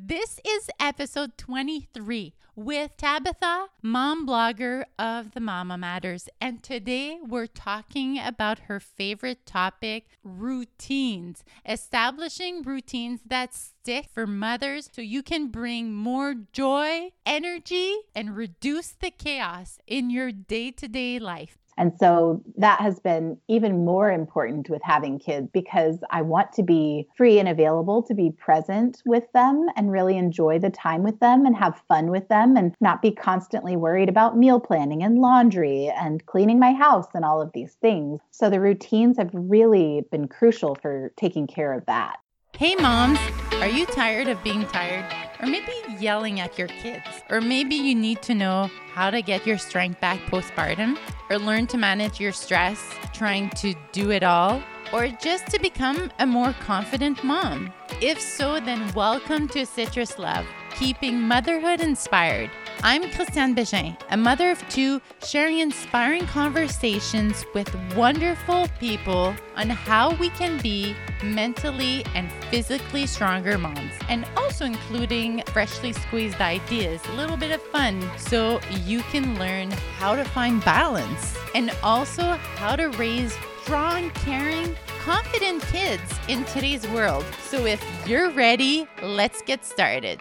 This is episode 23 with Tabitha, mom blogger of the Mama Matters. And today we're talking about her favorite topic routines, establishing routines that stick for mothers so you can bring more joy, energy, and reduce the chaos in your day to day life. And so that has been even more important with having kids because I want to be free and available to be present with them and really enjoy the time with them and have fun with them and not be constantly worried about meal planning and laundry and cleaning my house and all of these things. So the routines have really been crucial for taking care of that. Hey, moms, are you tired of being tired? Or maybe yelling at your kids? Or maybe you need to know how to get your strength back postpartum? Or learn to manage your stress trying to do it all? Or just to become a more confident mom? If so, then welcome to Citrus Love, keeping motherhood inspired. I'm Christiane Bégin, a mother of two, sharing inspiring conversations with wonderful people on how we can be mentally and physically stronger moms, and also including freshly squeezed ideas, a little bit of fun, so you can learn how to find balance and also how to raise strong, caring, confident kids in today's world. So if you're ready, let's get started.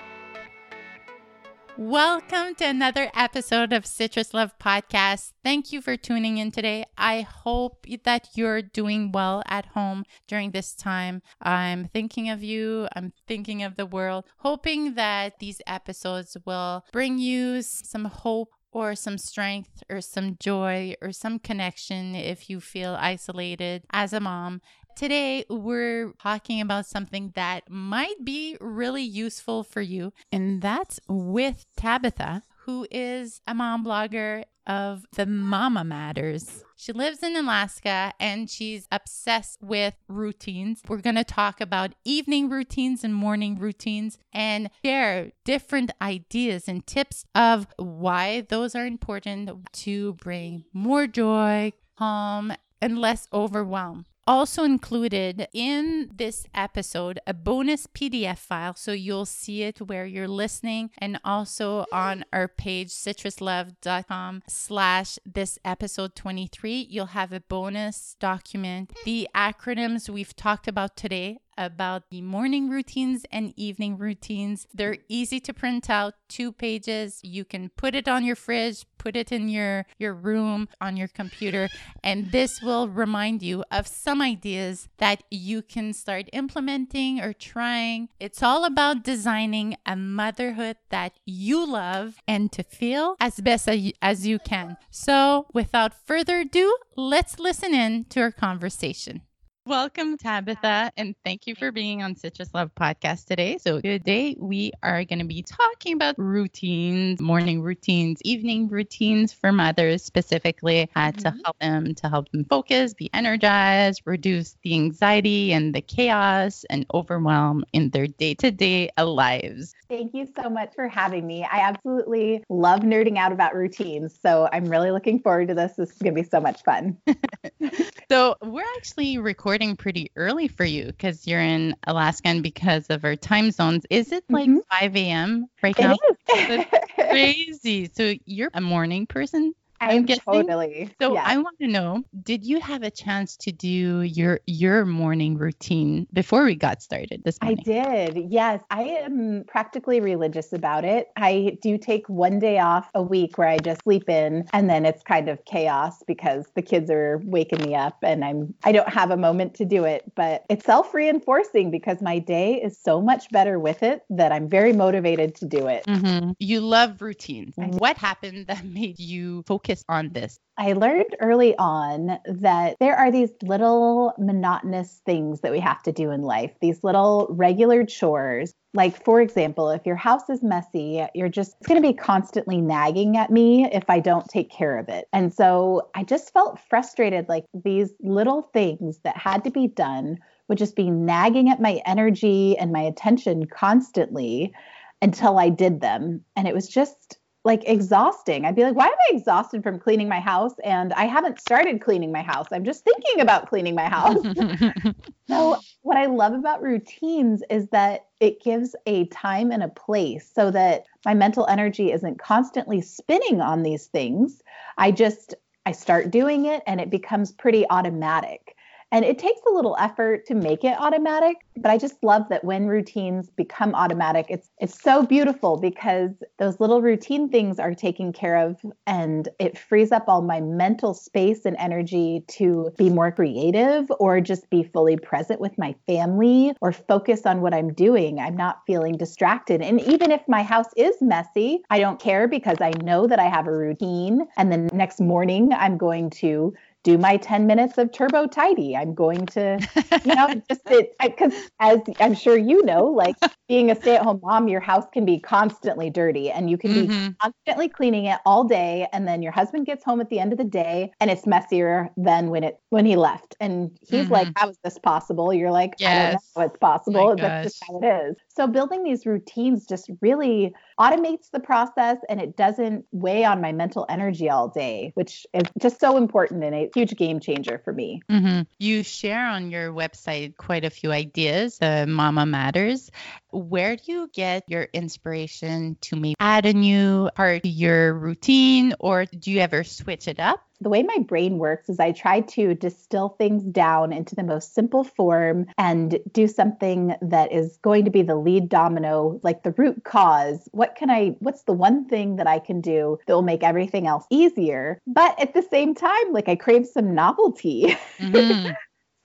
Welcome to another episode of Citrus Love Podcast. Thank you for tuning in today. I hope that you're doing well at home during this time. I'm thinking of you, I'm thinking of the world, hoping that these episodes will bring you some hope or some strength or some joy or some connection if you feel isolated as a mom. Today, we're talking about something that might be really useful for you, and that's with Tabitha, who is a mom blogger of the Mama Matters. She lives in Alaska and she's obsessed with routines. We're going to talk about evening routines and morning routines and share different ideas and tips of why those are important to bring more joy, calm, and less overwhelm also included in this episode a bonus PDF file. So you'll see it where you're listening and also on our page citruslove.com slash this episode 23. You'll have a bonus document. The acronyms we've talked about today about the morning routines and evening routines. They're easy to print out, two pages. You can put it on your fridge, put it in your your room on your computer, and this will remind you of some ideas that you can start implementing or trying. It's all about designing a motherhood that you love and to feel as best as you can. So, without further ado, let's listen in to our conversation. Welcome, Tabitha, and thank you for being on Citrus Love podcast today. So, today we are going to be talking about routines, morning routines, evening routines for mothers specifically uh, mm-hmm. to help them to help them focus, be energized, reduce the anxiety and the chaos and overwhelm in their day-to-day lives. Thank you so much for having me. I absolutely love nerding out about routines, so I'm really looking forward to this. This is going to be so much fun. so, we're actually recording recording pretty early for you because you're in Alaska and because of our time zones. Is it like mm-hmm. 5 a.m. right it now? Is. crazy. So you're a morning person? I'm guessing. Totally. So yeah. I want to know, did you have a chance to do your your morning routine before we got started this morning? I did. Yes, I am practically religious about it. I do take one day off a week where I just sleep in and then it's kind of chaos because the kids are waking me up and I'm I don't have a moment to do it, but it's self-reinforcing because my day is so much better with it that I'm very motivated to do it. Mm-hmm. You love routines. What happened that made you focus focus on this? I learned early on that there are these little monotonous things that we have to do in life, these little regular chores. Like, for example, if your house is messy, you're just going to be constantly nagging at me if I don't take care of it. And so I just felt frustrated like these little things that had to be done would just be nagging at my energy and my attention constantly until I did them. And it was just like exhausting. I'd be like, why am I exhausted from cleaning my house? And I haven't started cleaning my house. I'm just thinking about cleaning my house. so, what I love about routines is that it gives a time and a place so that my mental energy isn't constantly spinning on these things. I just I start doing it and it becomes pretty automatic. And it takes a little effort to make it automatic, but I just love that when routines become automatic, it's it's so beautiful because those little routine things are taken care of and it frees up all my mental space and energy to be more creative or just be fully present with my family or focus on what I'm doing. I'm not feeling distracted. And even if my house is messy, I don't care because I know that I have a routine and then next morning I'm going to do my 10 minutes of turbo tidy. I'm going to, you know, just it because as I'm sure you know, like being a stay-at-home mom, your house can be constantly dirty and you can mm-hmm. be constantly cleaning it all day. And then your husband gets home at the end of the day and it's messier than when it when he left. And he's mm-hmm. like, How is this possible? You're like, yes. I don't know how it's possible. That's just how it is. So building these routines just really automates the process and it doesn't weigh on my mental energy all day, which is just so important and a huge game changer for me. Mm-hmm. You share on your website quite a few ideas, uh, Mama Matters. Where do you get your inspiration to maybe add a new part to your routine or do you ever switch it up? the way my brain works is I try to distill things down into the most simple form and do something that is going to be the lead domino, like the root cause. What can I, what's the one thing that I can do that will make everything else easier? But at the same time, like I crave some novelty. Mm-hmm.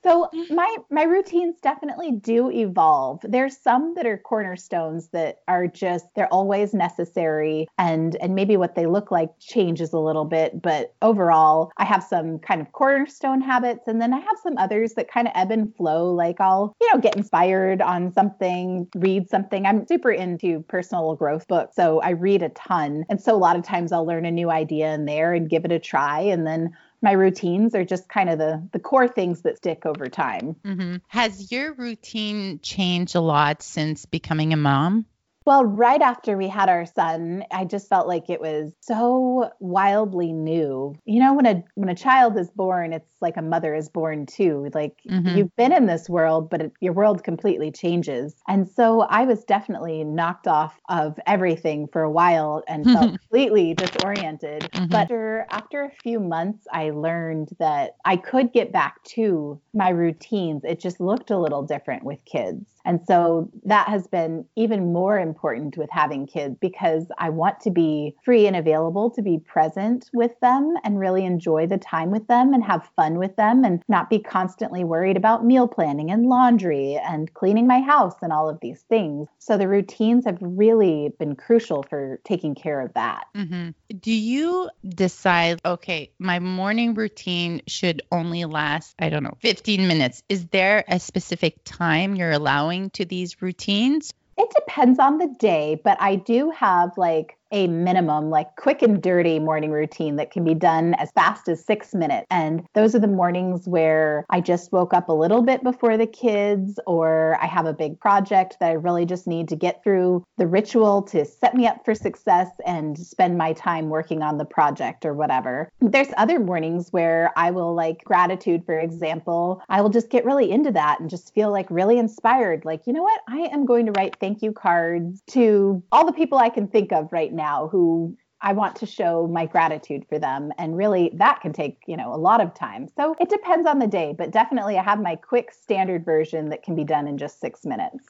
So mm-hmm. my my routines definitely do evolve. There's some that are cornerstones that are just they're always necessary and and maybe what they look like changes a little bit, but overall I have some kind of cornerstone habits and then I have some others that kind of ebb and flow like I'll, you know, get inspired on something, read something. I'm super into personal growth books, so I read a ton. And so a lot of times I'll learn a new idea in there and give it a try and then my routines are just kind of the the core things that stick over time. Mm-hmm. Has your routine changed a lot since becoming a mom? Well, right after we had our son, I just felt like it was so wildly new. You know, when a when a child is born, it's like a mother is born too. Like mm-hmm. you've been in this world, but it, your world completely changes. And so I was definitely knocked off of everything for a while and felt completely disoriented. Mm-hmm. But after, after a few months, I learned that I could get back to my routines. It just looked a little different with kids. And so that has been even more important with having kids because I want to be free and available to be present with them and really enjoy the time with them and have fun with them and not be constantly worried about meal planning and laundry and cleaning my house and all of these things. So the routines have really been crucial for taking care of that. Mm-hmm. Do you decide, okay, my morning routine should only last, I don't know, 15 minutes? Is there a specific time you're allowing? Going to these routines? It depends on the day, but I do have like a minimum, like quick and dirty morning routine that can be done as fast as six minutes. And those are the mornings where I just woke up a little bit before the kids, or I have a big project that I really just need to get through the ritual to set me up for success and spend my time working on the project or whatever. There's other mornings where I will like gratitude, for example. I will just get really into that and just feel like really inspired. Like, you know what? I am going to write thank you cards to all the people I can think of right now now who I want to show my gratitude for them. And really, that can take, you know, a lot of time. So it depends on the day, but definitely I have my quick standard version that can be done in just six minutes.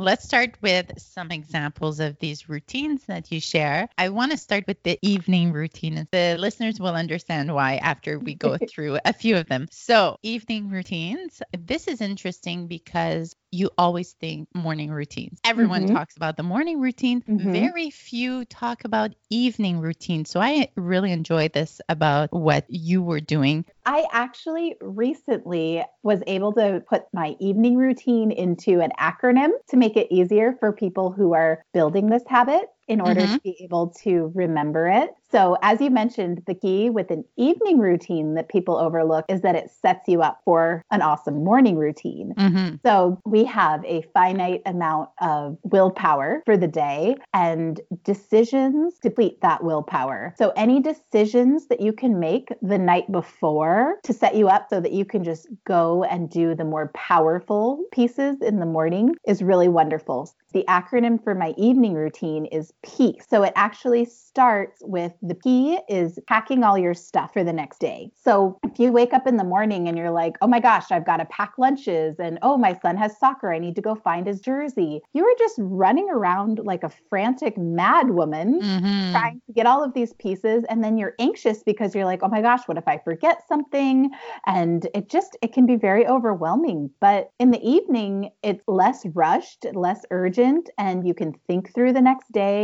Let's start with some examples of these routines that you share. I want to start with the evening routine. The listeners will understand why after we go through a few of them. So, evening routines. This is interesting because you always think morning routines. Everyone mm-hmm. talks about the morning routine. Mm-hmm. Very few talk about evening routine. So I really enjoy this about what you were doing. I actually recently was able to put my evening routine into an acronym to make it easier for people who are building this habit. In order mm-hmm. to be able to remember it. So, as you mentioned, the key with an evening routine that people overlook is that it sets you up for an awesome morning routine. Mm-hmm. So, we have a finite amount of willpower for the day, and decisions deplete that willpower. So, any decisions that you can make the night before to set you up so that you can just go and do the more powerful pieces in the morning is really wonderful. The acronym for my evening routine is PEACE. So it actually starts with the P is packing all your stuff for the next day. So if you wake up in the morning and you're like, oh my gosh, I've got to pack lunches and oh, my son has soccer, I need to go find his jersey. You are just running around like a frantic mad woman mm-hmm. trying to get all of these pieces. And then you're anxious because you're like, oh my gosh, what if I forget something? And it just, it can be very overwhelming. But in the evening, it's less rushed, less urgent and you can think through the next day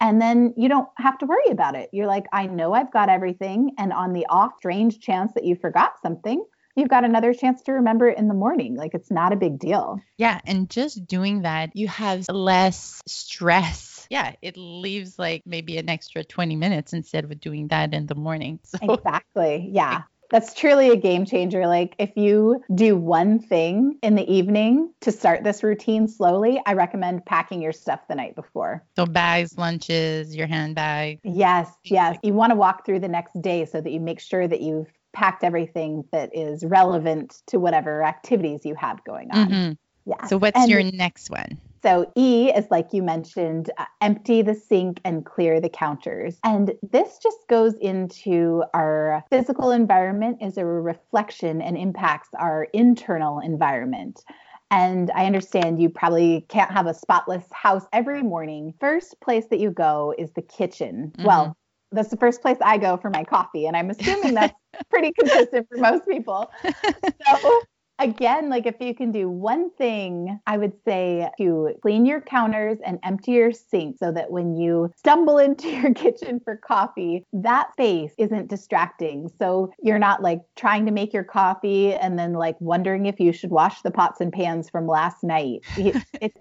and then you don't have to worry about it. You're like, I know I've got everything. And on the off strange chance that you forgot something, you've got another chance to remember it in the morning. Like it's not a big deal. Yeah. And just doing that, you have less stress. Yeah. It leaves like maybe an extra 20 minutes instead of doing that in the morning. So exactly. Yeah that's truly a game changer. Like if you do one thing in the evening to start this routine slowly, I recommend packing your stuff the night before. So bags, lunches, your handbag. Yes, yes. You want to walk through the next day so that you make sure that you've packed everything that is relevant to whatever activities you have going on. Mm-hmm. Yeah. So what's and your next one? So, E is like you mentioned, uh, empty the sink and clear the counters. And this just goes into our physical environment is a reflection and impacts our internal environment. And I understand you probably can't have a spotless house every morning. First place that you go is the kitchen. Mm-hmm. Well, that's the first place I go for my coffee. And I'm assuming that's pretty consistent for most people. So again, like if you can do one thing, I would say to clean your counters and empty your sink so that when you stumble into your kitchen for coffee, that space isn't distracting. So you're not like trying to make your coffee and then like wondering if you should wash the pots and pans from last night.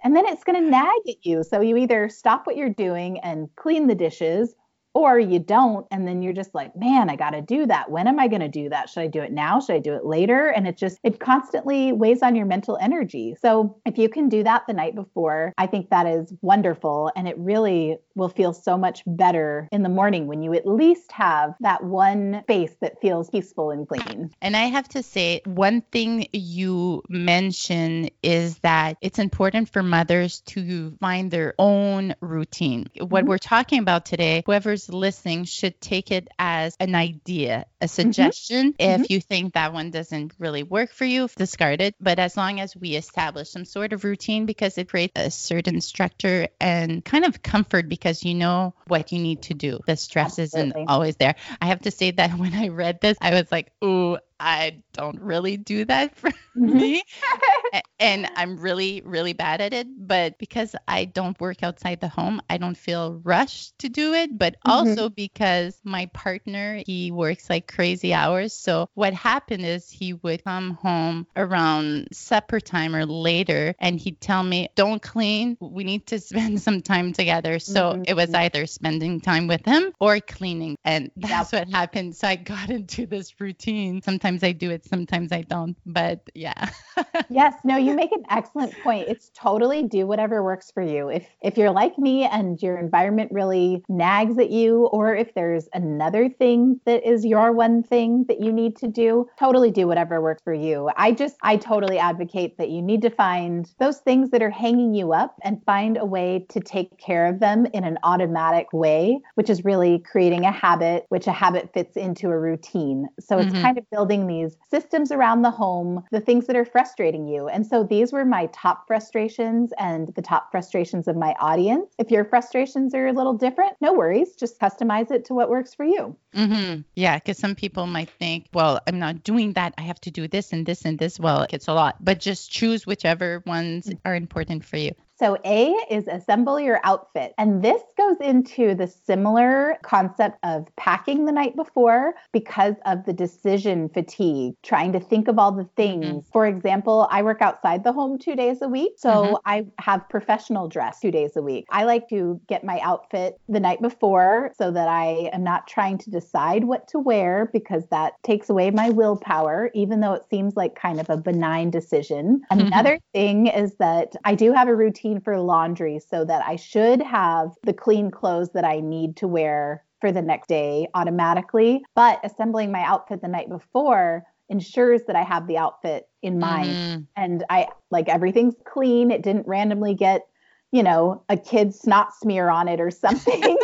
And then it's going to nag at you. So you either stop what you're doing and clean the dishes or you don't and then you're just like man i got to do that. When am i going to do that? Should i do it now? Should i do it later? And it just it constantly weighs on your mental energy. So if you can do that the night before i think that is wonderful and it really will feel so much better in the morning when you at least have that one space that feels peaceful and clean. And i have to say one thing you mention is that it's important for mothers to find their own routine. What mm-hmm. we're talking about today whoever's whoever's listening should take it as an idea, a mm-hmm. suggestion. Mm-hmm. If you think that one doesn't really work for you, discard it. But as long as we establish some sort of routine, because it creates a certain structure and kind of comfort because you know what you need to do. The stress Absolutely. isn't always there. I have to say that when I read this, I was like, ooh, I don't really do that for mm-hmm. me. and I'm really, really bad at it. But because I don't work outside the home, I don't feel rushed to do it. But mm-hmm. also because my partner, he works like crazy hours. So what happened is he would come home around supper time or later and he'd tell me, don't clean. We need to spend some time together. So mm-hmm. it was either spending time with him or cleaning. And that's yep. what happened. So I got into this routine. Sometimes I do it, sometimes I don't. But yeah. yes, no, you make an excellent point. It's totally do whatever works for you. If if you're like me and your environment really nags at you or if there's another thing that is your one thing that you need to do, totally do whatever works for you. I just I totally advocate that you need to find those things that are hanging you up and find a way to take care of them in an automatic way, which is really creating a habit, which a habit fits into a routine. So it's mm-hmm. kind of building these systems around the home, the things that are frustrating you. And so these were my top frustrations and the top frustrations of my audience. If your frustrations are a little different, no worries. Just customize it to what works for you. Mm-hmm. Yeah, because some people might think, well, I'm not doing that. I have to do this and this and this. Well, it's a lot, but just choose whichever ones are important for you. So, A is assemble your outfit. And this goes into the similar concept of packing the night before because of the decision fatigue, trying to think of all the things. Mm-hmm. For example, I work outside the home two days a week. So, mm-hmm. I have professional dress two days a week. I like to get my outfit the night before so that I am not trying to decide what to wear because that takes away my willpower, even though it seems like kind of a benign decision. Mm-hmm. Another thing is that I do have a routine for laundry so that I should have the clean clothes that I need to wear for the next day automatically. But assembling my outfit the night before ensures that I have the outfit in mind mm. and I like everything's clean. It didn't randomly get, you know, a kid's snot smear on it or something.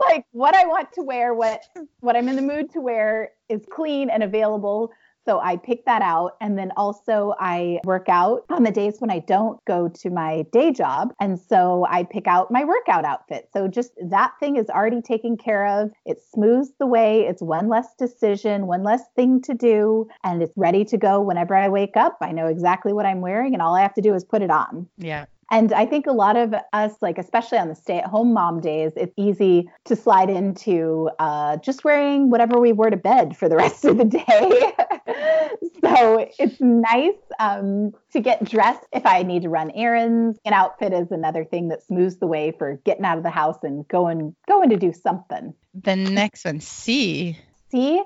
like what I want to wear, what what I'm in the mood to wear is clean and available so I pick that out. And then also I work out on the days when I don't go to my day job. And so I pick out my workout outfit. So just that thing is already taken care of. It smooths the way. It's one less decision, one less thing to do. And it's ready to go whenever I wake up. I know exactly what I'm wearing and all I have to do is put it on. Yeah. And I think a lot of us, like especially on the stay at home mom days, it's easy to slide into uh, just wearing whatever we wore to bed for the rest of the day. so it's nice um, to get dressed if I need to run errands. An outfit is another thing that smooths the way for getting out of the house and going going to do something. The next one, C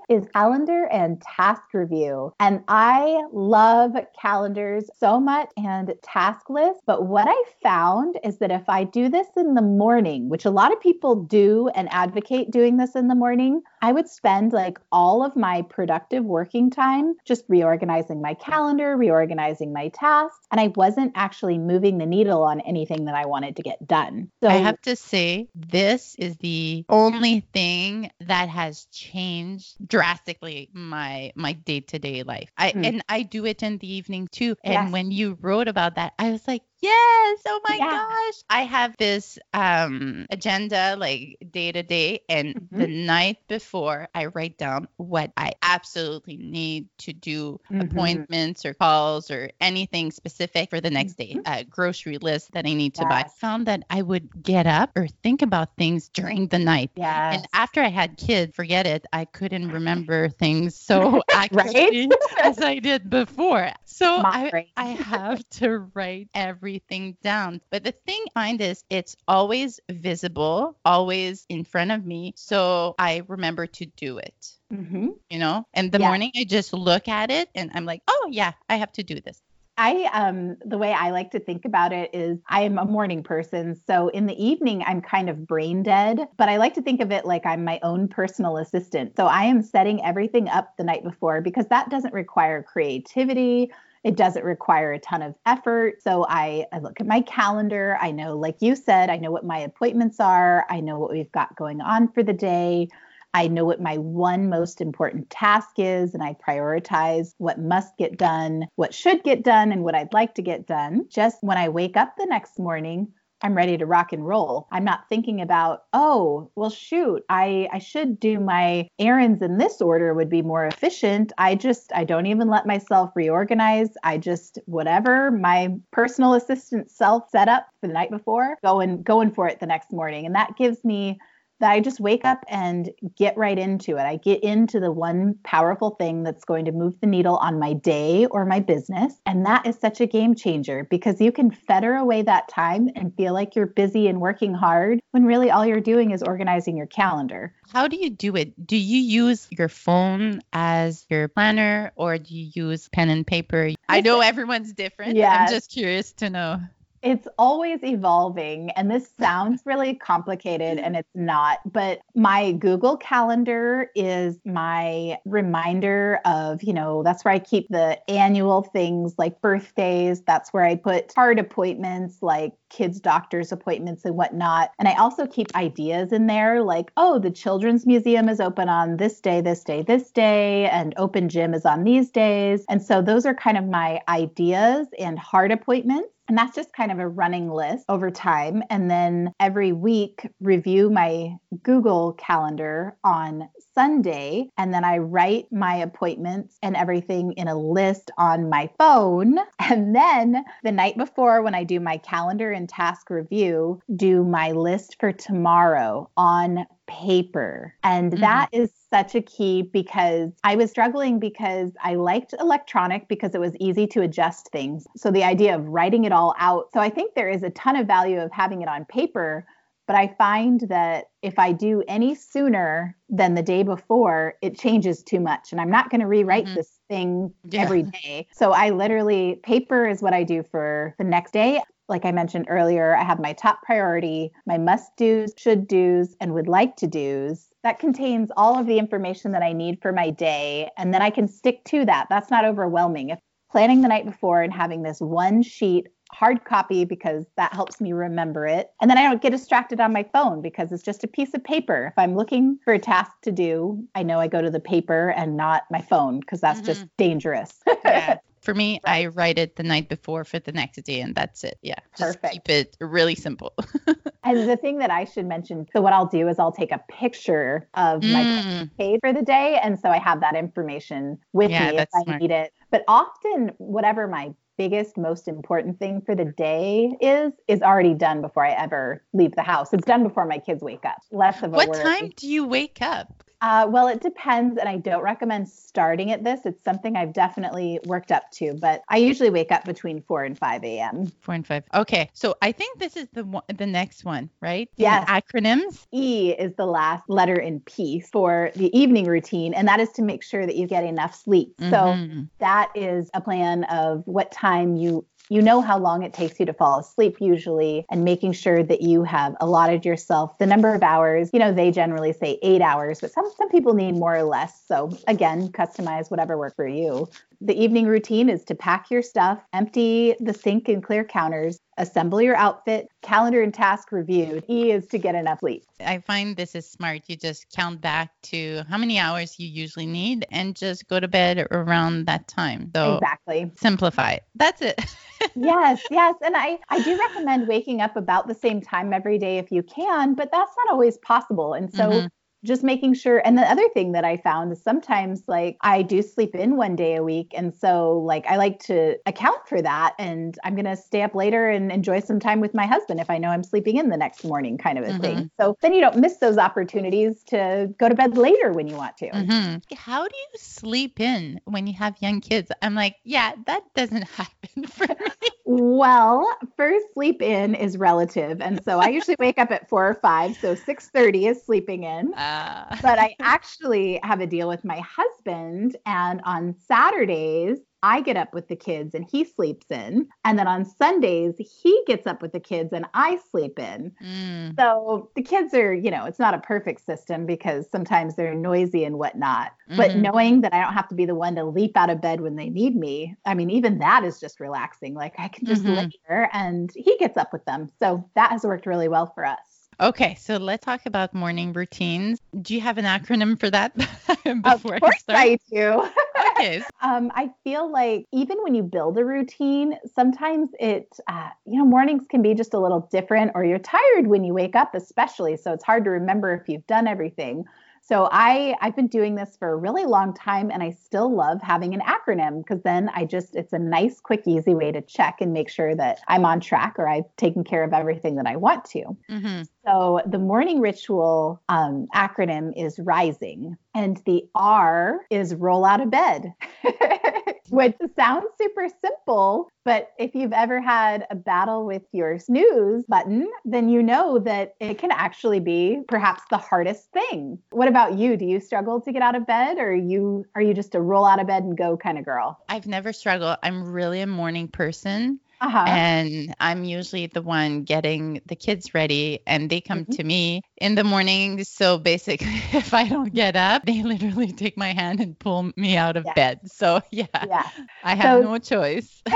Is calendar and task review. And I love calendars so much and task lists. But what I found is that if I do this in the morning, which a lot of people do and advocate doing this in the morning, I would spend like all of my productive working time just reorganizing my calendar, reorganizing my tasks, and I wasn't actually moving the needle on anything that I wanted to get done. So I have to say, this is the only thing that has changed drastically my my day-to-day life. I hmm. and I do it in the evening too. And yes. when you wrote about that, I was like, Yes. Oh my yeah. gosh. I have this um agenda like day to day and mm-hmm. the night before I write down what I absolutely need to do mm-hmm. appointments or calls or anything specific for the next mm-hmm. day, a grocery list that I need to yes. buy. I found that I would get up or think about things during the night. Yes. And after I had kids, forget it, I couldn't remember things so accurately as I did before. So I, I have to write everything down. But the thing I find is it's always visible, always in front of me. So I remember to do it. Mm-hmm. You know, and the yeah. morning I just look at it and I'm like, oh, yeah, I have to do this. I um the way I like to think about it is I am a morning person. So in the evening I'm kind of brain dead, but I like to think of it like I'm my own personal assistant. So I am setting everything up the night before because that doesn't require creativity. It doesn't require a ton of effort. So I, I look at my calendar. I know, like you said, I know what my appointments are. I know what we've got going on for the day. I know what my one most important task is, and I prioritize what must get done, what should get done, and what I'd like to get done. Just when I wake up the next morning, I'm ready to rock and roll. I'm not thinking about, oh, well shoot, I I should do my errands in this order would be more efficient. I just I don't even let myself reorganize. I just whatever my personal assistant self set up the night before, going going for it the next morning. And that gives me that I just wake up and get right into it. I get into the one powerful thing that's going to move the needle on my day or my business. And that is such a game changer because you can fetter away that time and feel like you're busy and working hard when really all you're doing is organizing your calendar. How do you do it? Do you use your phone as your planner or do you use pen and paper? I know everyone's different. Yeah. I'm just curious to know. It's always evolving. And this sounds really complicated and it's mm-hmm. not. But my Google Calendar is my reminder of, you know, that's where I keep the annual things like birthdays. That's where I put hard appointments like kids' doctor's appointments and whatnot. And I also keep ideas in there like, oh, the Children's Museum is open on this day, this day, this day, and open gym is on these days. And so those are kind of my ideas and hard appointments. And that's just kind of a running list over time. And then every week, review my Google Calendar on Sunday and then I write my appointments and everything in a list on my phone. And then the night before, when I do my calendar and task review, do my list for tomorrow on paper. And mm-hmm. that is such a key because I was struggling because I liked electronic because it was easy to adjust things. So the idea of writing it all out. So I think there is a ton of value of having it on paper. But I find that if I do any sooner than the day before, it changes too much. And I'm not going to rewrite mm-hmm. this thing yeah. every day. So I literally, paper is what I do for the next day. Like I mentioned earlier, I have my top priority, my must do's, should do's, and would like to do's. That contains all of the information that I need for my day. And then I can stick to that. That's not overwhelming. If planning the night before and having this one sheet hard copy because that helps me remember it. And then I don't get distracted on my phone because it's just a piece of paper. If I'm looking for a task to do, I know I go to the paper and not my phone because that's mm-hmm. just dangerous. yeah. For me. I write it the night before for the next day, and that's it. Yeah, just Perfect. keep it really simple. and the thing that I should mention, so what I'll do is I'll take a picture of mm. my page for the day, and so I have that information with yeah, me if I smart. need it. But often, whatever my biggest most important thing for the day is is already done before i ever leave the house it's done before my kids wake up less of a what time do you wake up uh, well, it depends, and I don't recommend starting at this. It's something I've definitely worked up to, but I usually wake up between four and five a.m. Four and five. Okay, so I think this is the one, the next one, right? Yeah. acronyms. E is the last letter in PEACE for the evening routine, and that is to make sure that you get enough sleep. Mm-hmm. So that is a plan of what time you you know how long it takes you to fall asleep usually and making sure that you have allotted yourself the number of hours. You know they generally say eight hours but some some people need more or less. So again customize whatever works for you the evening routine is to pack your stuff, empty the sink and clear counters, assemble your outfit, calendar and task review. E is to get enough sleep. I find this is smart. You just count back to how many hours you usually need and just go to bed around that time. So exactly. Simplify. That's it. yes, yes. And I, I do recommend waking up about the same time every day if you can, but that's not always possible. And so mm-hmm just making sure. And the other thing that i found is sometimes like i do sleep in one day a week. And so like i like to account for that. And i'm going to stay up later and enjoy some time with my husband if i know i'm sleeping in the next morning kind of a mm-hmm. thing so then you don't miss those opportunities to go to bed later when you want to. Mm-hmm. how do you sleep in when you have young kids? I'm like yeah that doesn't happen for me well, first sleep in is relative, and so I usually wake up at four or five. So six thirty is sleeping in. Uh. But I actually have a deal with my husband, and on Saturdays I get up with the kids and he sleeps in. And then on Sundays, he gets up with the kids and I sleep in. Mm. So the kids are, you know, it's not a perfect system because sometimes they're noisy and whatnot. Mm-hmm. But knowing that I don't have to be the one to leap out of bed when they need me, I mean, even that is just relaxing. Like I can just mm-hmm. lay here and he gets up with them. So that has worked really well for us. Okay, so let's talk about morning routines. Do you have an acronym for that? of course I, I do. okay. um, I feel like even when you build a routine, sometimes it, uh, you know, mornings can be just a little different, or you're tired when you wake up, especially. So it's hard to remember if you've done everything. So I I've been doing this for a really long time and I still love having an acronym because then I just it's a nice quick easy way to check and make sure that I'm on track or I've taken care of everything that I want to. Mm-hmm. So the morning ritual um, acronym is rising and the R is roll out of bed. which sounds super simple. But if you've ever had a battle with your snooze button, then you know that it can actually be perhaps the hardest thing. What about you? Do you struggle to get out of bed or are you are you just a roll out of bed and go kind of girl? I've never struggled. I'm really a morning person. Uh-huh. And I'm usually the one getting the kids ready, and they come mm-hmm. to me in the morning. So basically, if I don't get up, they literally take my hand and pull me out of yeah. bed. So yeah, yeah. I have so, no choice.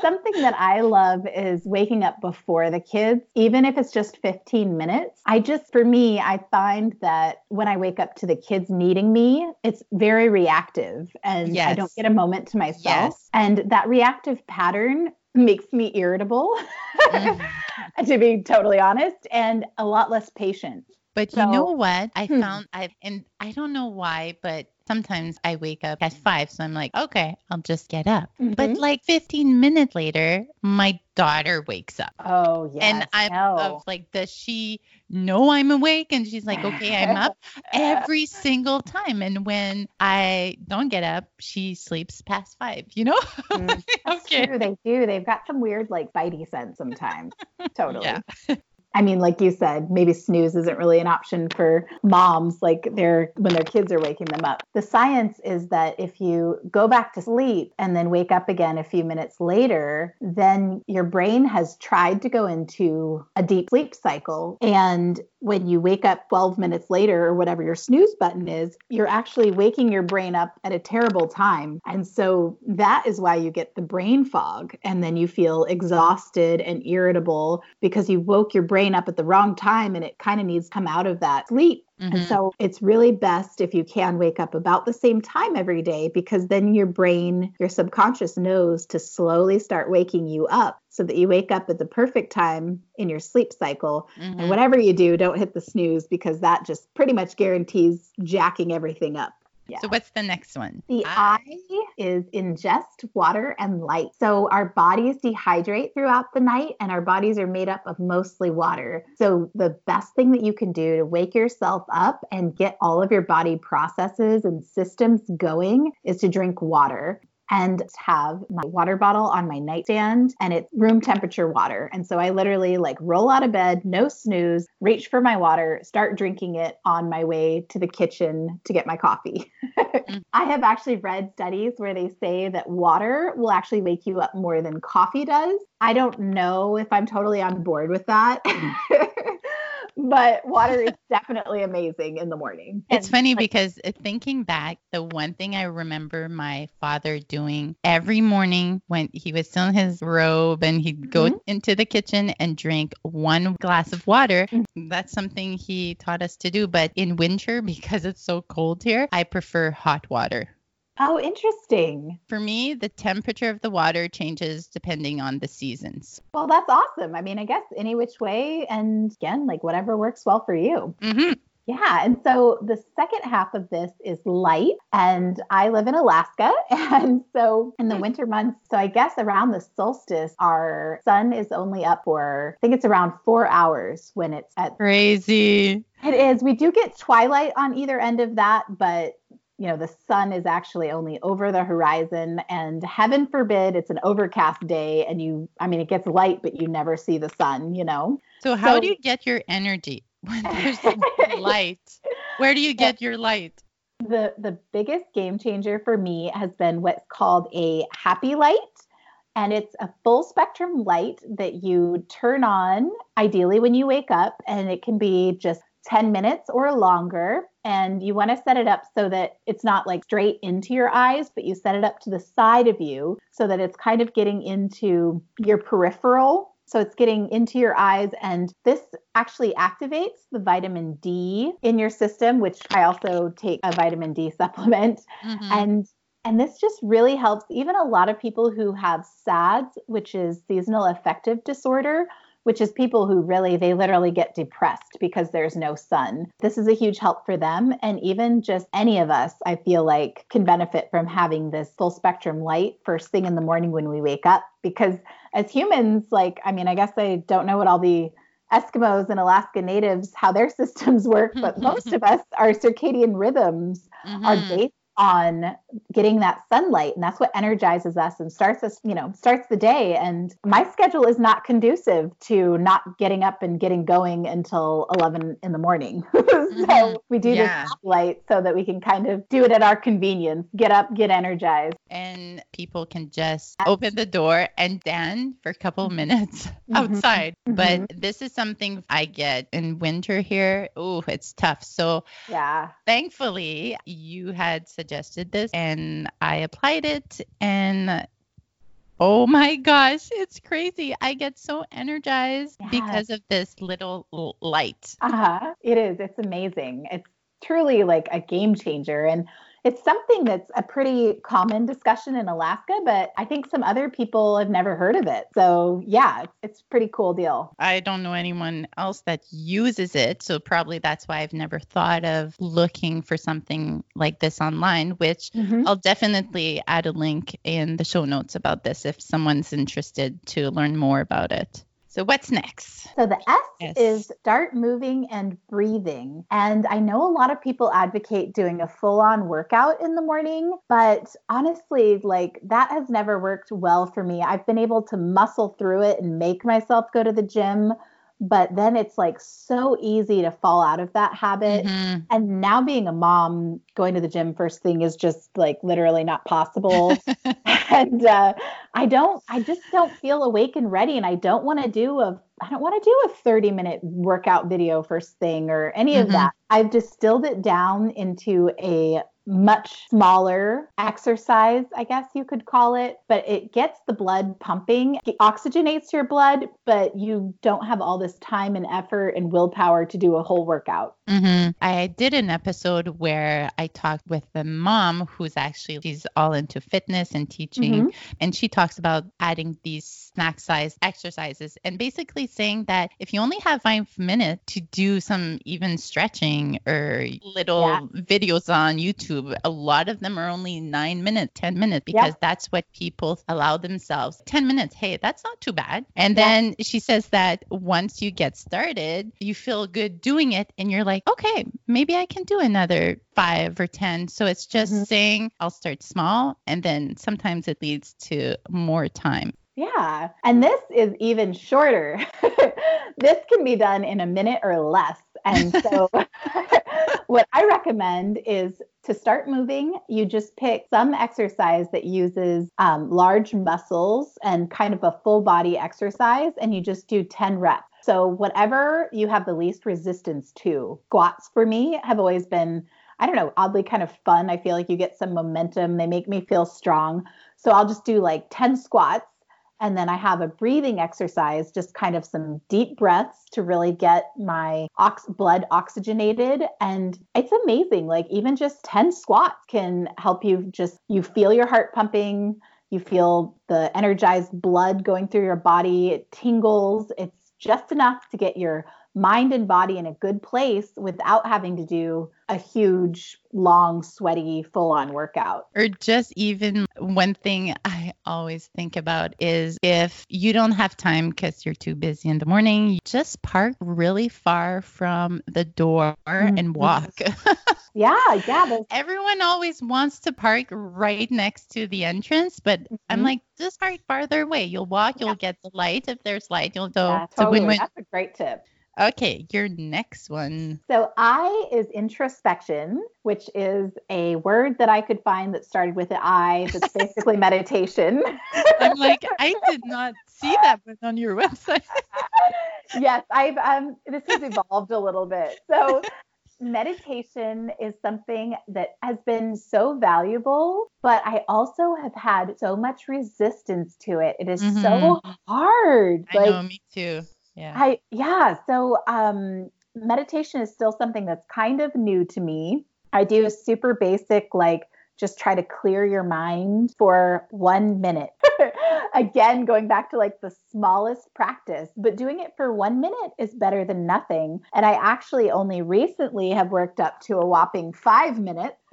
something that I love is waking up before the kids, even if it's just 15 minutes. I just, for me, I find that when I wake up to the kids needing me, it's very reactive and yes. I don't get a moment to myself. Yes. And that reactive pattern makes me irritable, mm-hmm. to be totally honest, and a lot less patient. But So- you know what? I Hmm. found I and I don't know why, but sometimes I wake up at five, so I'm like, okay, I'll just get up. But Mhm. like 15 minutes later, my daughter wakes up. oh yeah. and I'm no. of like, does she know I'm awake? And she's like, okay, I'm up every single time. And when I don't get up, she sleeps past five, you know? Mm, That's okay. true. They do. They've got some weird like spidey sense sometimes. totally. Yeah. I mean, like you said, maybe snooze isn't really an option for moms, like they're when their kids are waking them up. The science is that if you go back to sleep and then wake up again a few minutes later, then your brain has tried to go into a deep sleep cycle. And when you wake up 12 minutes later or whatever your snooze button is, you're actually waking your brain up at a terrible time. And so that is why you get the brain fog. And then you feel exhausted and irritable because you woke your brain up at the wrong time and it kind of needs to come out of that sleep. And Mhm. so it's really best if you can wake up about the same time every day because then your brain, your subconscious knows to slowly start waking you up so that you wake up at the perfect time in your sleep cycle. Mhm. And whatever you do, don't hit the snooze because that just pretty much guarantees jacking everything up. Yeah. So what's the next one? The ah. I- I is ingest water and light. So our bodies dehydrate throughout the night and our bodies are made up of mostly water. So the best thing that you can do to wake yourself up and get all of your body processes and systems going is to drink water and have my water bottle on my nightstand and it's room temperature water. And so I literally like roll out of bed, no snooze, reach for my water, start drinking it on my way to the kitchen to get my coffee. Mm. I have actually read studies where they say that water will actually wake you up more than coffee does. I don't know if I'm totally on board with that. Mm. but water is definitely amazing in the morning. It's And, funny like, because uh, thinking back, the one thing I remember my father doing every morning when he was still in his robe and he'd go Mhm. into the kitchen and drink one glass of water. Mhm. That's something he taught us to do. But in winter, because it's so cold here, I prefer hot water. Oh, interesting. For me, the temperature of the water changes depending on the seasons. Well, that's awesome. I mean, I guess any which way, and again, like whatever works well for you. hmm Yeah. And so the second half of this is light. And I live in Alaska. And so in the winter months, so I guess around the solstice, our sun is only up for, I think it's around four hours when it's at. Crazy. It is. We do get twilight on either end of that, but. You know, the sun is actually only over the horizon, and heaven forbid it's an overcast day and you, I mean, it gets light, but you never see the sun, you know? So, how So- do you get your energy when there's light? Where do you get your light? the the biggest game changer for me has been what's called a happy light and it's a full spectrum light that you turn on ideally when you wake up and it can be just 10 minutes or longer and you want to set it up so that it's not like straight into your eyes but you set it up to the side of you so that it's kind of getting into your peripheral so it's getting into your eyes, and this actually activates the vitamin D in your system, which I also take a vitamin D supplement. Mhm. And and this just really helps even a lot of people who have SADS, which is seasonal affective disorder, which is people who really they literally get depressed because there's no sun. This is a huge help for them and even just any of us I feel like can benefit from having this full spectrum light first thing in the morning when we wake up because as humans like I mean I guess I don't know what all the Eskimos and Alaska natives how their systems work, but most of us our circadian rhythms are Mhm. based on getting that sunlight and that's what energizes us and starts us you know starts the day and my schedule is not conducive to not getting up and getting going until 11 in the morning so Mhm. we do Yeah. this light so that we can kind of do it at our convenience get up get energized and people can just open the door and dance for a couple minutes Mhm. outside. Mhm. But this is something I get in winter here. Oh, it's tough. So yeah thankfully, you had suggested this and I applied it and Oh my gosh, it's crazy. I get so energized Yes. because of this little l- light. uh-huh it is it's amazing it's truly like a game changer and it's something that's a pretty common discussion in Alaska, but I think some other people have never heard of it. So, yeah, it's, pretty cool deal. I don't know anyone else that uses it. So, probably that's why I've never thought of looking for something like this online, which mm-hmm. I'll definitely add a link in the show notes about this if someone's interested to learn more about it. So what's next? So the S is start moving and breathing. And I know a lot of people advocate doing a full-on workout in the morning, but honestly, like that has never worked well for me. I've been able to muscle through it and make myself go to the gym but then it's like so easy to fall out of that habit mm-hmm. and now being a mom going to the gym first thing is just like literally not possible and uh, i don't i just don't feel awake and ready and i don't want to do a i don't want to do a 30 minute workout video first thing or any mm-hmm. of that i've distilled it down into a much smaller exercise, I guess you could call it, but it gets the blood pumping, it oxygenates your blood, but you don't have all this time and effort and willpower to do a whole workout. Mm-hmm. I did an episode where I talked with the mom who's actually she's all into fitness and teaching, mm-hmm. and she talks about adding these snack size exercises and basically saying that if you only have five minutes to do some even stretching or little yeah. videos on YouTube, a lot of them are only nine minutes, 10 minutes, because yeah. that's what people allow themselves. 10 minutes, hey, that's not too bad. And yeah. then she says that once you get started, you feel good doing it and you're like, okay, maybe I can do another five or 10. So it's just mm-hmm. saying I'll start small and then sometimes it leads to more time. Yeah. And this is even shorter. this can be done in a minute or less. And so, what I recommend is to start moving, you just pick some exercise that uses um, large muscles and kind of a full body exercise, and you just do 10 reps. So, whatever you have the least resistance to, squats for me have always been, I don't know, oddly kind of fun. I feel like you get some momentum, they make me feel strong. So, I'll just do like 10 squats. And then I have a breathing exercise, just kind of some deep breaths to really get my ox- blood oxygenated. And it's amazing. Like, even just 10 squats can help you just, you feel your heart pumping, you feel the energized blood going through your body, it tingles. It's just enough to get your mind and body in a good place without having to do a huge, long, sweaty, full on workout. Or just even one thing I always think about is if you don't have time because you're too busy in the morning, you just park really far from the door mm-hmm. and walk. yeah, yeah. Everyone always wants to park right next to the entrance, but mm-hmm. I'm like, just park farther away. You'll walk, you'll yeah. get the light. If there's light, you'll go. Yeah, totally. So That's a great tip. Okay, your next one. So I is introspection, which is a word that I could find that started with an I. That's basically meditation. I'm like, I did not see that one on your website. yes, I've um this has evolved a little bit. So meditation is something that has been so valuable, but I also have had so much resistance to it. It is mm-hmm. so hard. I like, know, me too yeah i yeah so um meditation is still something that's kind of new to me i do super basic like just try to clear your mind for one minute. Again, going back to like the smallest practice, but doing it for one minute is better than nothing. And I actually only recently have worked up to a whopping five minutes.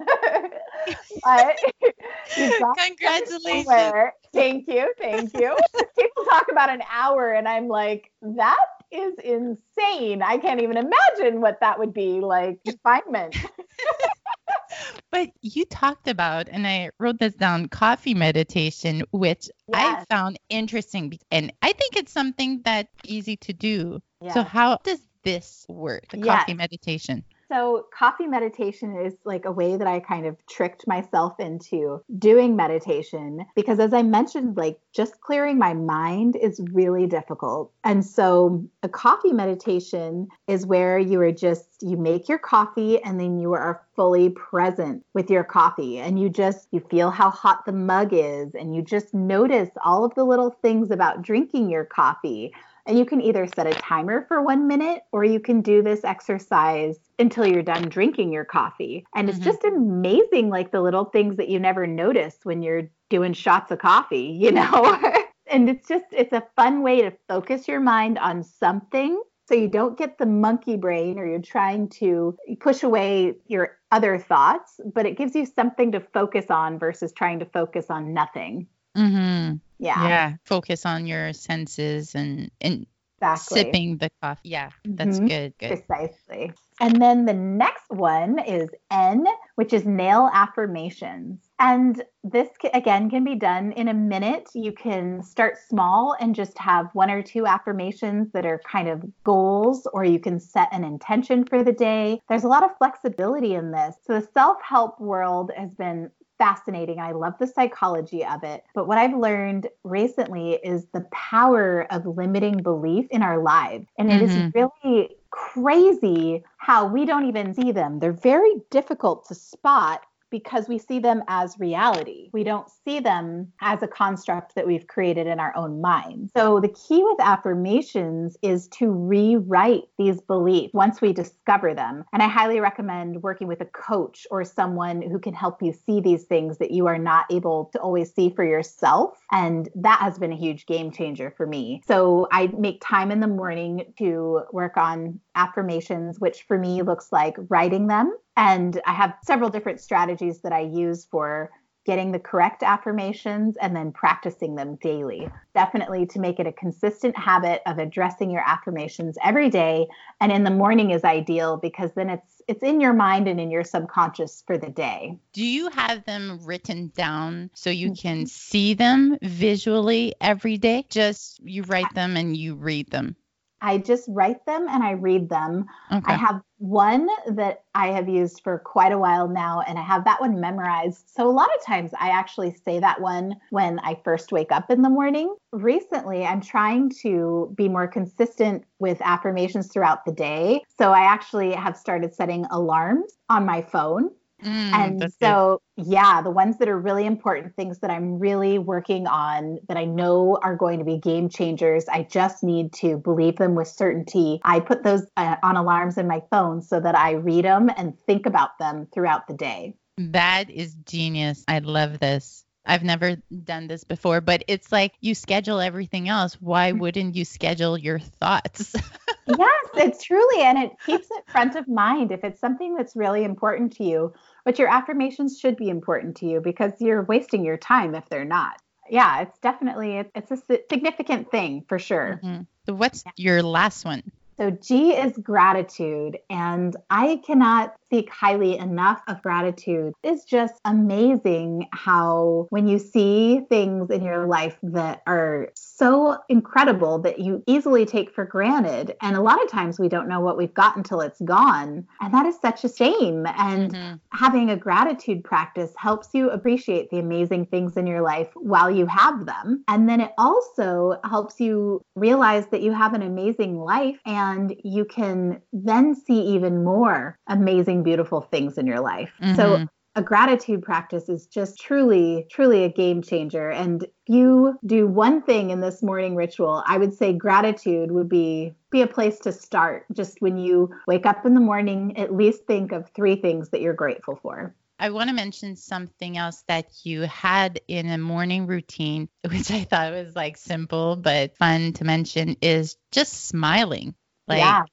Congratulations. Thank you. Thank you. People talk about an hour, and I'm like, that is insane. I can't even imagine what that would be like confinement. but you talked about, and I wrote this down coffee meditation, which yes. I found interesting. And I think it's something that's easy to do. Yes. So, how does this work, the yes. coffee meditation? So, coffee meditation is like a way that I kind of tricked myself into doing meditation because, as I mentioned, like just clearing my mind is really difficult. And so, a coffee meditation is where you are just, you make your coffee and then you are fully present with your coffee and you just, you feel how hot the mug is and you just notice all of the little things about drinking your coffee And you can either set a timer for one minute or you can do this exercise until you're done drinking your coffee. And it's Mhm. just amazing, like the little things that you never notice when you're doing shots of coffee, you know? and it's just, it's a fun way to focus your mind on something so you don't get the monkey brain or you're trying to push away your other thoughts, but it gives you something to focus on versus trying to focus on nothing. Mm-hmm. Yeah, Yeah. Focus on your senses and and exactly. sipping the coffee. Yeah, that's Mhm. good. Good. Precisely. And then the next one is N, which is nail affirmations. And this again can be done in a minute. You can start small and just have one or two affirmations that are kind of goals, or you can set an intention for the day. There's a lot of flexibility in this. So the self help world has been fascinating. I love the psychology of it. But what I've learned recently is the power of limiting belief in our lives. And it is Mhm. really crazy how we don't even see them. They're very difficult to spot because we see them as reality. We don't see them as a construct that we've created in our own mind. So the key with affirmations is to rewrite these beliefs once we discover them. And I highly recommend working with a coach or someone who can help you see these things that you are not able to always see for yourself. And that has been a huge game changer for me. So I make time in the morning to work on affirmations, which for me looks like writing them. And I have several different strategies that I use for getting the correct affirmations and then practicing them daily. Definitely to make it a consistent habit of addressing your affirmations every day and in the morning is ideal because then it's it's in your mind and in your subconscious for the day. Do you have them written down so you mm-hmm. can see them visually every day? Just you write them and you read them. I just write them and I read them. Okay. I have one that I have used for quite a while now, and I have that one memorized. So, a lot of times I actually say that one when I first wake up in the morning. Recently, I'm trying to be more consistent with affirmations throughout the day. So, I actually have started setting alarms on my phone. Mm, And so, yeah, the ones that are really important, things that I'm really working on that I know are going to be game changers, I just need to believe them with certainty. I put those uh, on alarms in my phone so that I read them and think about them throughout the day. That is genius. I love this. I've never done this before, but it's like you schedule everything else. Why Mm-hmm. wouldn't you schedule your thoughts? yes, it's truly, and it keeps it front of mind if it's something that's really important to you. But your affirmations should be important to you because you're wasting your time if they're not. Yeah, it's definitely it's, a significant thing for sure. Mhm. So what's your last one? So G is gratitude, and I cannot speak highly enough of gratitude. It's just amazing how when you see things in your life that are so incredible that you easily take for granted, and a lot of times we don't know what we've got until it's gone, and that is such a shame. And Mhm. having a gratitude practice helps you appreciate the amazing things in your life while you have them. And then it also helps you realize that you have an amazing life and you can then see even more amazing, beautiful things in your life. So Mhm. a gratitude practice is just truly, truly a game changer. And if you do one thing in this morning ritual, I would say gratitude would be be a place to start. Just when you wake up in the morning, at least think of three things that you're grateful for. I want to mention something else that you had in a morning routine, which I thought was like simple but fun to mention, is just smiling. Like yeah.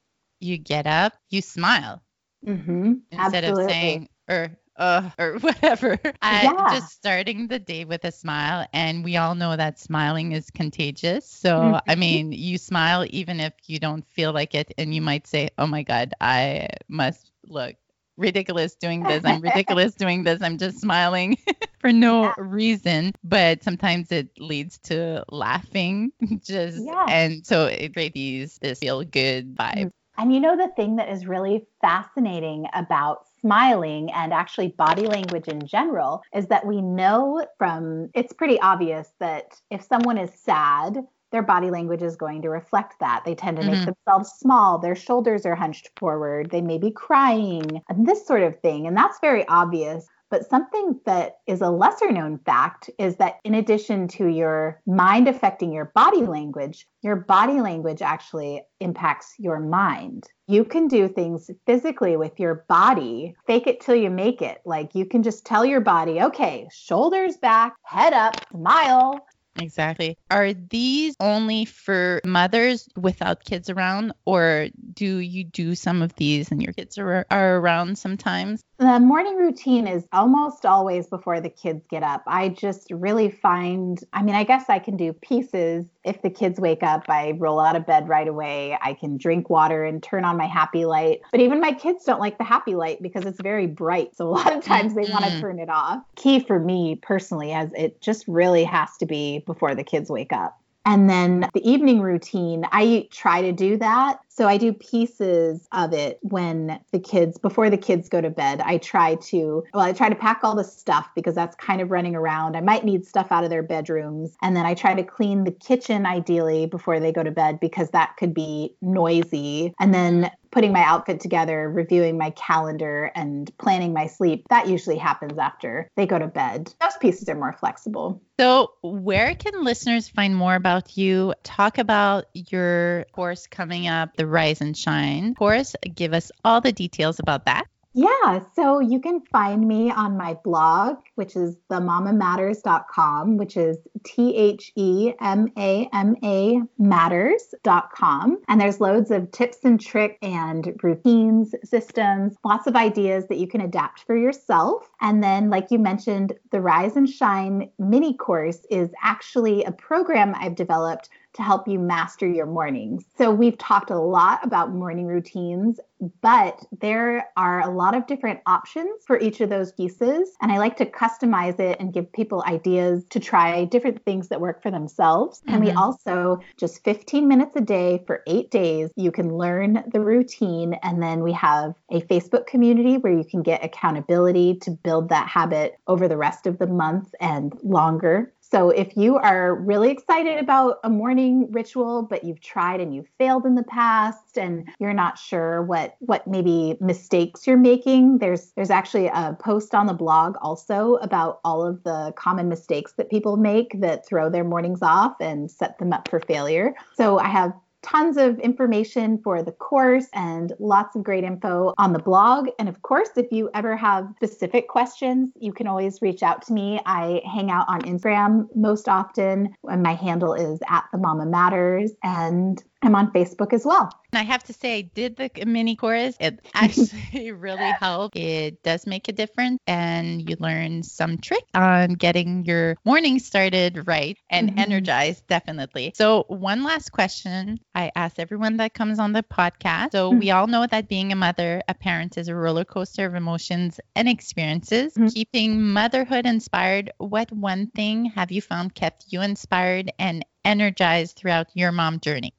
you get up, you smile Mm-hmm. instead Absolutely. of saying or uh or whatever. I, Yeah. Just starting the day with a smile, and we all know that smiling is contagious. So Mhm. I mean, you smile even if you don't feel like it, and you might say, "Oh my God, I must look." ridiculous doing this i'm ridiculous doing this i'm just smiling for no Yeah. reason but sometimes it leads to laughing just Yeah. and so it creates this feel good vibe And you know, the thing that is really fascinating about smiling and actually body language in general is that we know from it's pretty obvious that if someone is sad, their body language is going to reflect that. They tend to make Mhm. themselves small, their shoulders are hunched forward, they may be crying, and this sort of thing. And that's very obvious. But something that is a lesser known fact is that in addition to your mind affecting your body language, your body language actually impacts your mind. You can do things physically with your body, fake it till you make it. Like you can just tell your body, okay, shoulders back, head up, smile, Exactly. Are these only for mothers without kids around, or do you do some of these and your kids are, are around sometimes? The morning routine is almost always before the kids get up. I just really find, I mean, I guess I can do pieces. If the kids wake up, I roll out of bed right away. I can drink water and turn on my happy light. But even my kids don't like the happy light because it's very bright. So a lot of times they want to turn it off. Key for me personally, as it just really has to be before the kids wake up. And then the evening routine, I try to do that. So I do pieces of it when the kids, before the kids go to bed. I try to, well, I try to pack all the stuff because that's kind of running around. I might need stuff out of their bedrooms. And then I try to clean the kitchen ideally before they go to bed because that could be noisy. And then putting my outfit together, reviewing my calendar, and planning my sleep, that usually happens after they go to bed. Those pieces are more flexible. So, where can listeners find more about you? Talk about your course coming up, the Rise and Shine course. Give us all the details about that. Yeah, so you can find me on my blog, which is themamamatters.com, which is T H E M A M A matters.com. And there's loads of tips and tricks and routines, systems, lots of ideas that you can adapt for yourself. And then, like you mentioned, the Rise and Shine mini course is actually a program I've developed to help you master your mornings. So, we've talked a lot about morning routines, but there are a lot of different options for each of those pieces. And I like to customize it and give people ideas to try different things that work for themselves. Mm-hmm. And we mm-hmm. also, just 15 minutes a day for eight days, you can learn the routine. And then we have a Facebook community where you can get accountability to build that habit over the rest of the month and longer. So if you are really excited about a morning ritual, but you've tried and you've failed in the past and you're not sure what what maybe mistakes you're making, there's there's actually a post on the blog also about all of the common mistakes that people make that throw their mornings off and set them up for failure. So I have tons of information for the course and lots of great info on the blog. And of course, if you ever have specific questions, you can always reach out to me. I hang out on Instagram most often, and my handle is at the Mama Matters. And I'm on Facebook as well. I have to say, I did the mini course. It actually really helped. It does make a difference, and you learn some trick on getting your morning started right and mm-hmm. energized, definitely. So, one last question I ask everyone that comes on the podcast. So, mm-hmm. we all know that being a mother, a parent, is a roller coaster of emotions and experiences. Mm-hmm. Keeping motherhood inspired, what one thing have you found kept you inspired and energized throughout your mom journey?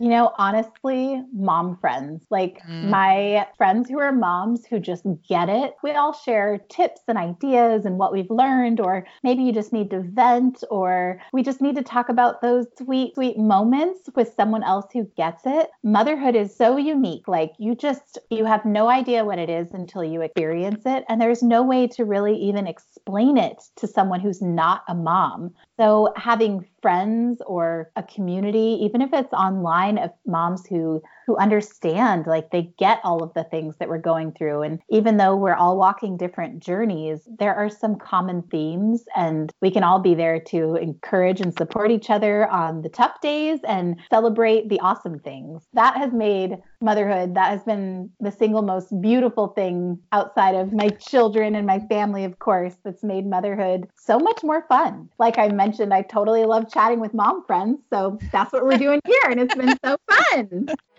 You know, honestly, mom friends, like mm. my friends who are moms who just get it. We all share tips and ideas and what we've learned, or maybe you just need to vent, or we just need to talk about those sweet, sweet moments with someone else who gets it. Motherhood is so unique. Like you just, you have no idea what it is until you experience it. And there's no way to really even explain it to someone who's not a mom. So having friends or a community, even if it's online of moms who who understand like they get all of the things that we're going through. And even though we're all walking different journeys there are some common themes and we can all be there to encourage and support each other on the tough days and celebrate the awesome things. That has made motherhood that has been the single most beautiful thing outside of my children and my family of course that's made motherhood so much more fun. Like i mentioned i totally love chatting with mom friends so that's what we're doing here and it's been so fun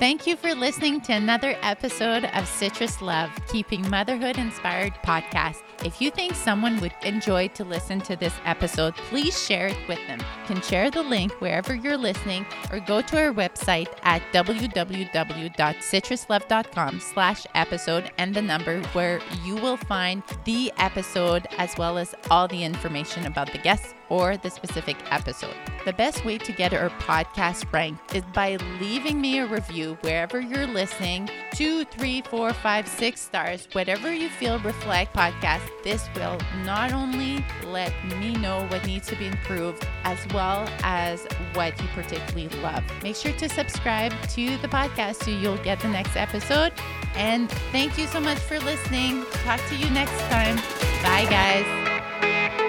Thank you for listening to another episode of Citrus Love, Keeping Motherhood Inspired podcast. If you think someone would enjoy to listen to this episode, please share it with them. You can share the link wherever you're listening or go to our website at www.citruslove.com slash episode and the number where you will find the episode as well as all the information about the guests or the specific episode. The best way to get our podcast ranked is by leaving me a review wherever you're listening two, three, four, five, six stars, whatever you feel reflect podcast. This will not only let me know what needs to be improved as well as what you particularly love. Make sure to subscribe to the podcast so you'll get the next episode. And thank you so much for listening. Talk to you next time. Bye, guys.